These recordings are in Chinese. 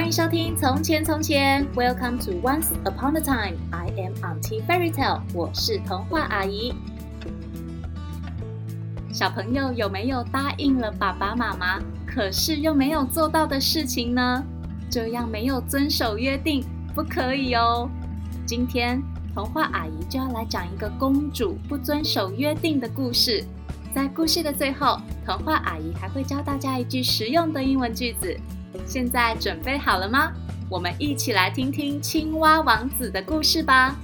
欢迎收听《从前从前》，Welcome to Once Upon a Time。I am Auntie Fairy Tale，我是童话阿姨。小朋友有没有答应了爸爸妈妈，可是又没有做到的事情呢？这样没有遵守约定，不可以哦。今天童话阿姨就要来讲一个公主不遵守约定的故事。在故事的最后，童话阿姨还会教大家一句实用的英文句子。现在准备好了吗？我们一起来听听青蛙王子的故事吧。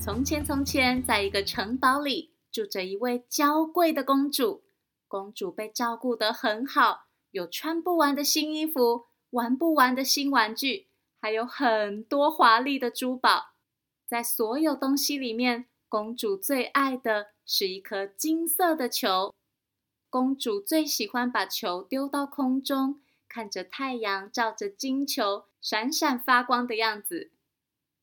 从前，从前，在一个城堡里住着一位娇贵的公主。公主被照顾得很好，有穿不完的新衣服，玩不完的新玩具，还有很多华丽的珠宝。在所有东西里面，公主最爱的是一颗金色的球。公主最喜欢把球丢到空中，看着太阳照着金球闪闪发光的样子。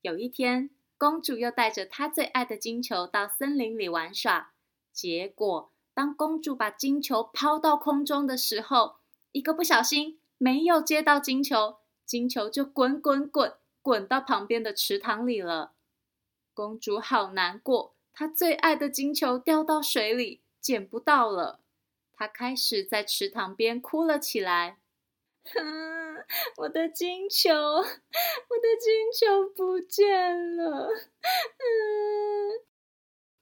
有一天，公主又带着她最爱的金球到森林里玩耍。结果，当公主把金球抛到空中的时候，一个不小心没有接到金球，金球就滚滚滚滚到旁边的池塘里了。公主好难过，她最爱的金球掉到水里，捡不到了。他开始在池塘边哭了起来。哼，我的金球，我的金球不见了。嗯。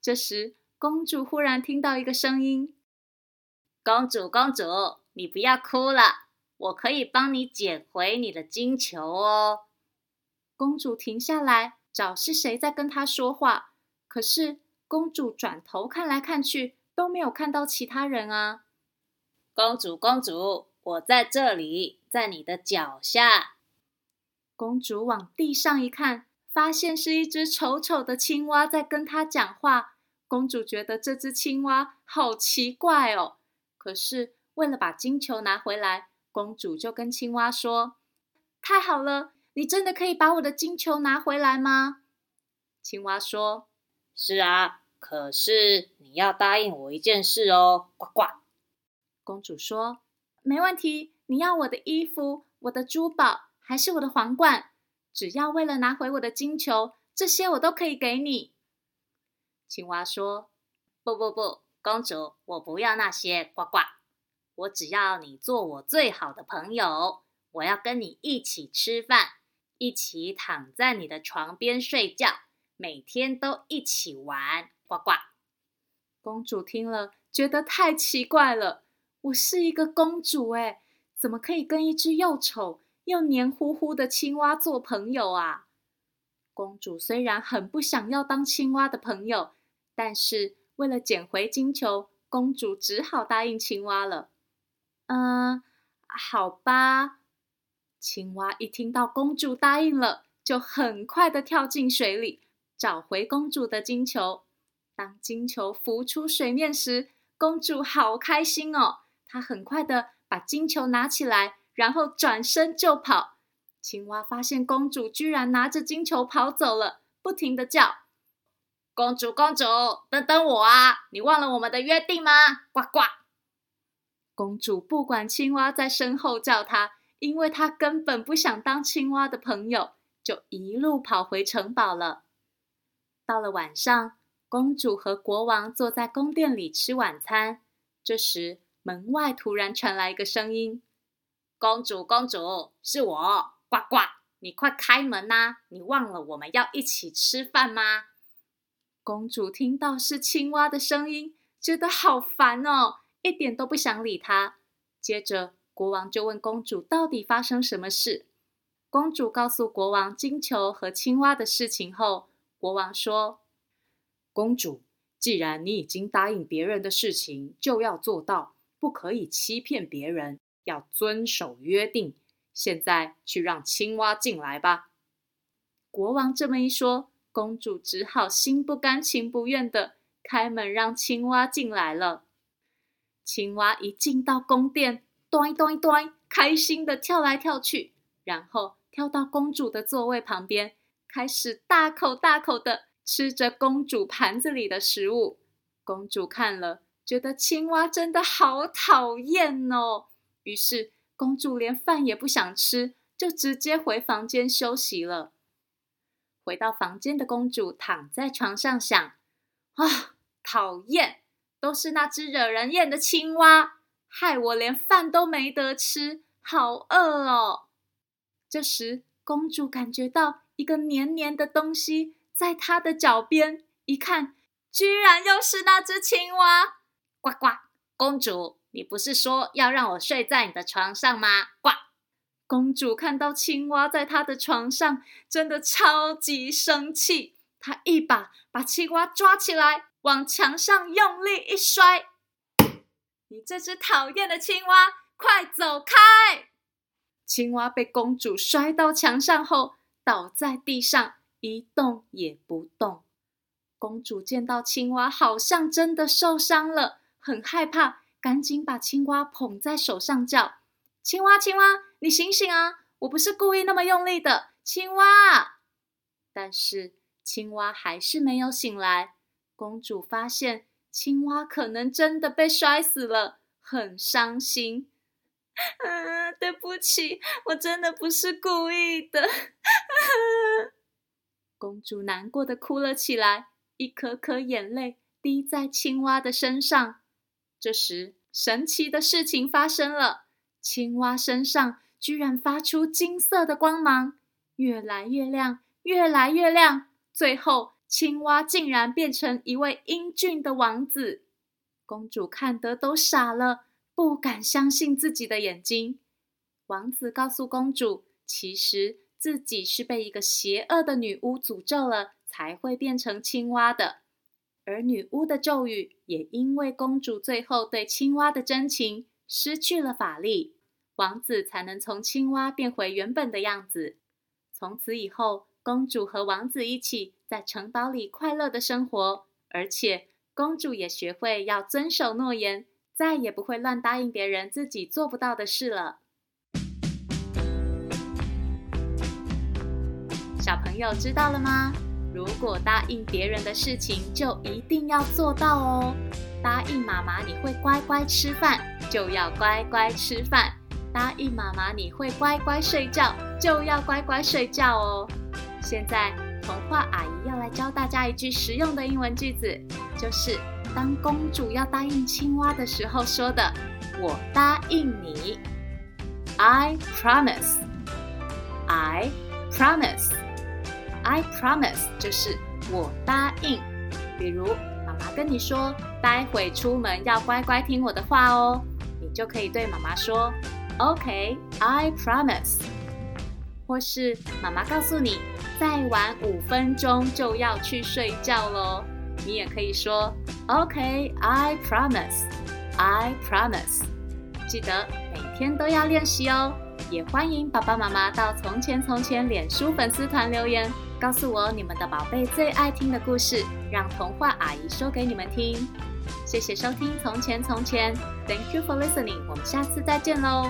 这时，公主忽然听到一个声音：“公主，公主，你不要哭了，我可以帮你捡回你的金球哦。”公主停下来，找是谁在跟她说话。可是，公主转头看来看去。都没有看到其他人啊！公主，公主，我在这里，在你的脚下。公主往地上一看，发现是一只丑丑的青蛙在跟她讲话。公主觉得这只青蛙好奇怪哦。可是为了把金球拿回来，公主就跟青蛙说：“太好了，你真的可以把我的金球拿回来吗？”青蛙说：“是啊。”可是你要答应我一件事哦，呱呱。公主说：“没问题，你要我的衣服、我的珠宝，还是我的皇冠？只要为了拿回我的金球，这些我都可以给你。”青蛙说：“不不不，公主，我不要那些，呱呱。我只要你做我最好的朋友，我要跟你一起吃饭，一起躺在你的床边睡觉，每天都一起玩。”呱呱！公主听了，觉得太奇怪了。我是一个公主，哎，怎么可以跟一只又丑又黏糊糊的青蛙做朋友啊？公主虽然很不想要当青蛙的朋友，但是为了捡回金球，公主只好答应青蛙了。嗯，好吧。青蛙一听到公主答应了，就很快的跳进水里，找回公主的金球。当金球浮出水面时，公主好开心哦！她很快的把金球拿起来，然后转身就跑。青蛙发现公主居然拿着金球跑走了，不停的叫：“公主，公主，等等我啊！你忘了我们的约定吗？”呱呱！公主不管青蛙在身后叫她，因为她根本不想当青蛙的朋友，就一路跑回城堡了。到了晚上。公主和国王坐在宫殿里吃晚餐，这时门外突然传来一个声音：“公主，公主，是我，呱呱，你快开门呐！你忘了我们要一起吃饭吗？”公主听到是青蛙的声音，觉得好烦哦，一点都不想理他。接着，国王就问公主到底发生什么事。公主告诉国王金球和青蛙的事情后，国王说。公主，既然你已经答应别人的事情，就要做到，不可以欺骗别人，要遵守约定。现在去让青蛙进来吧。国王这么一说，公主只好心不甘情不愿的开门让青蛙进来了。青蛙一进到宫殿，咚咚咚，开心地跳来跳去，然后跳到公主的座位旁边，开始大口大口的。吃着公主盘子里的食物，公主看了觉得青蛙真的好讨厌哦。于是公主连饭也不想吃，就直接回房间休息了。回到房间的公主躺在床上想：啊，讨厌，都是那只惹人厌的青蛙，害我连饭都没得吃，好饿哦。这时，公主感觉到一个黏黏的东西在她的脚边，一看，居然又是那只青蛙！呱呱，公主，你不是说要让我睡在你的床上吗？呱！公主看到青蛙在她的床上，真的超级生气。她一把把青蛙抓起来，往墙上用力一摔。你这只讨厌的青蛙，快走开！青蛙被公主摔到墙上后，倒在地上，一动也不动。公主见到青蛙好像真的受伤了，很害怕，赶紧把青蛙捧在手上，叫：“青蛙，青蛙，你醒醒啊！我不是故意那么用力的，青蛙。”但是青蛙还是没有醒来。公主发现青蛙可能真的被摔死了，很伤心。嗯，对不起，我真的不是故意的。公主难过的哭了起来，一颗颗眼泪滴在青蛙的身上。这时，神奇的事情发生了，青蛙身上居然发出金色的光芒，越来越亮，越来越亮。最后，青蛙竟然变成一位英俊的王子。公主看得都傻了。不敢相信自己的眼睛。王子告诉公主，其实自己是被一个邪恶的女巫诅咒了，才会变成青蛙的。而女巫的咒语也因为公主最后对青蛙的真情失去了法力，王子才能从青蛙变回原本的样子。从此以后，公主和王子一起在城堡里快乐的生活，而且公主也学会要遵守诺言。再也不会乱答应别人自己做不到的事了。小朋友知道了吗？如果答应别人的事情，就一定要做到哦。答应妈妈你会乖乖吃饭，就要乖乖吃饭；答应妈妈你会乖乖睡觉，就要乖乖睡觉哦。现在童话阿姨要来教大家一句实用的英文句子，就是。当公主要答应青蛙的时候说的：“我答应你。” I promise. I promise. I promise 就是我答应。比如妈妈跟你说，待会出门要乖乖听我的话哦，你就可以对妈妈说：“OK, I promise。”或是妈妈告诉你，再晚五分钟就要去睡觉喽。你也可以说，OK, I promise, I promise。记得每天都要练习哦。也欢迎爸爸妈妈到《从前从前》脸书粉丝团留言，告诉我你们的宝贝最爱听的故事，让童话阿姨说给你们听。谢谢收听《从前从前》，Thank you for listening。我们下次再见喽。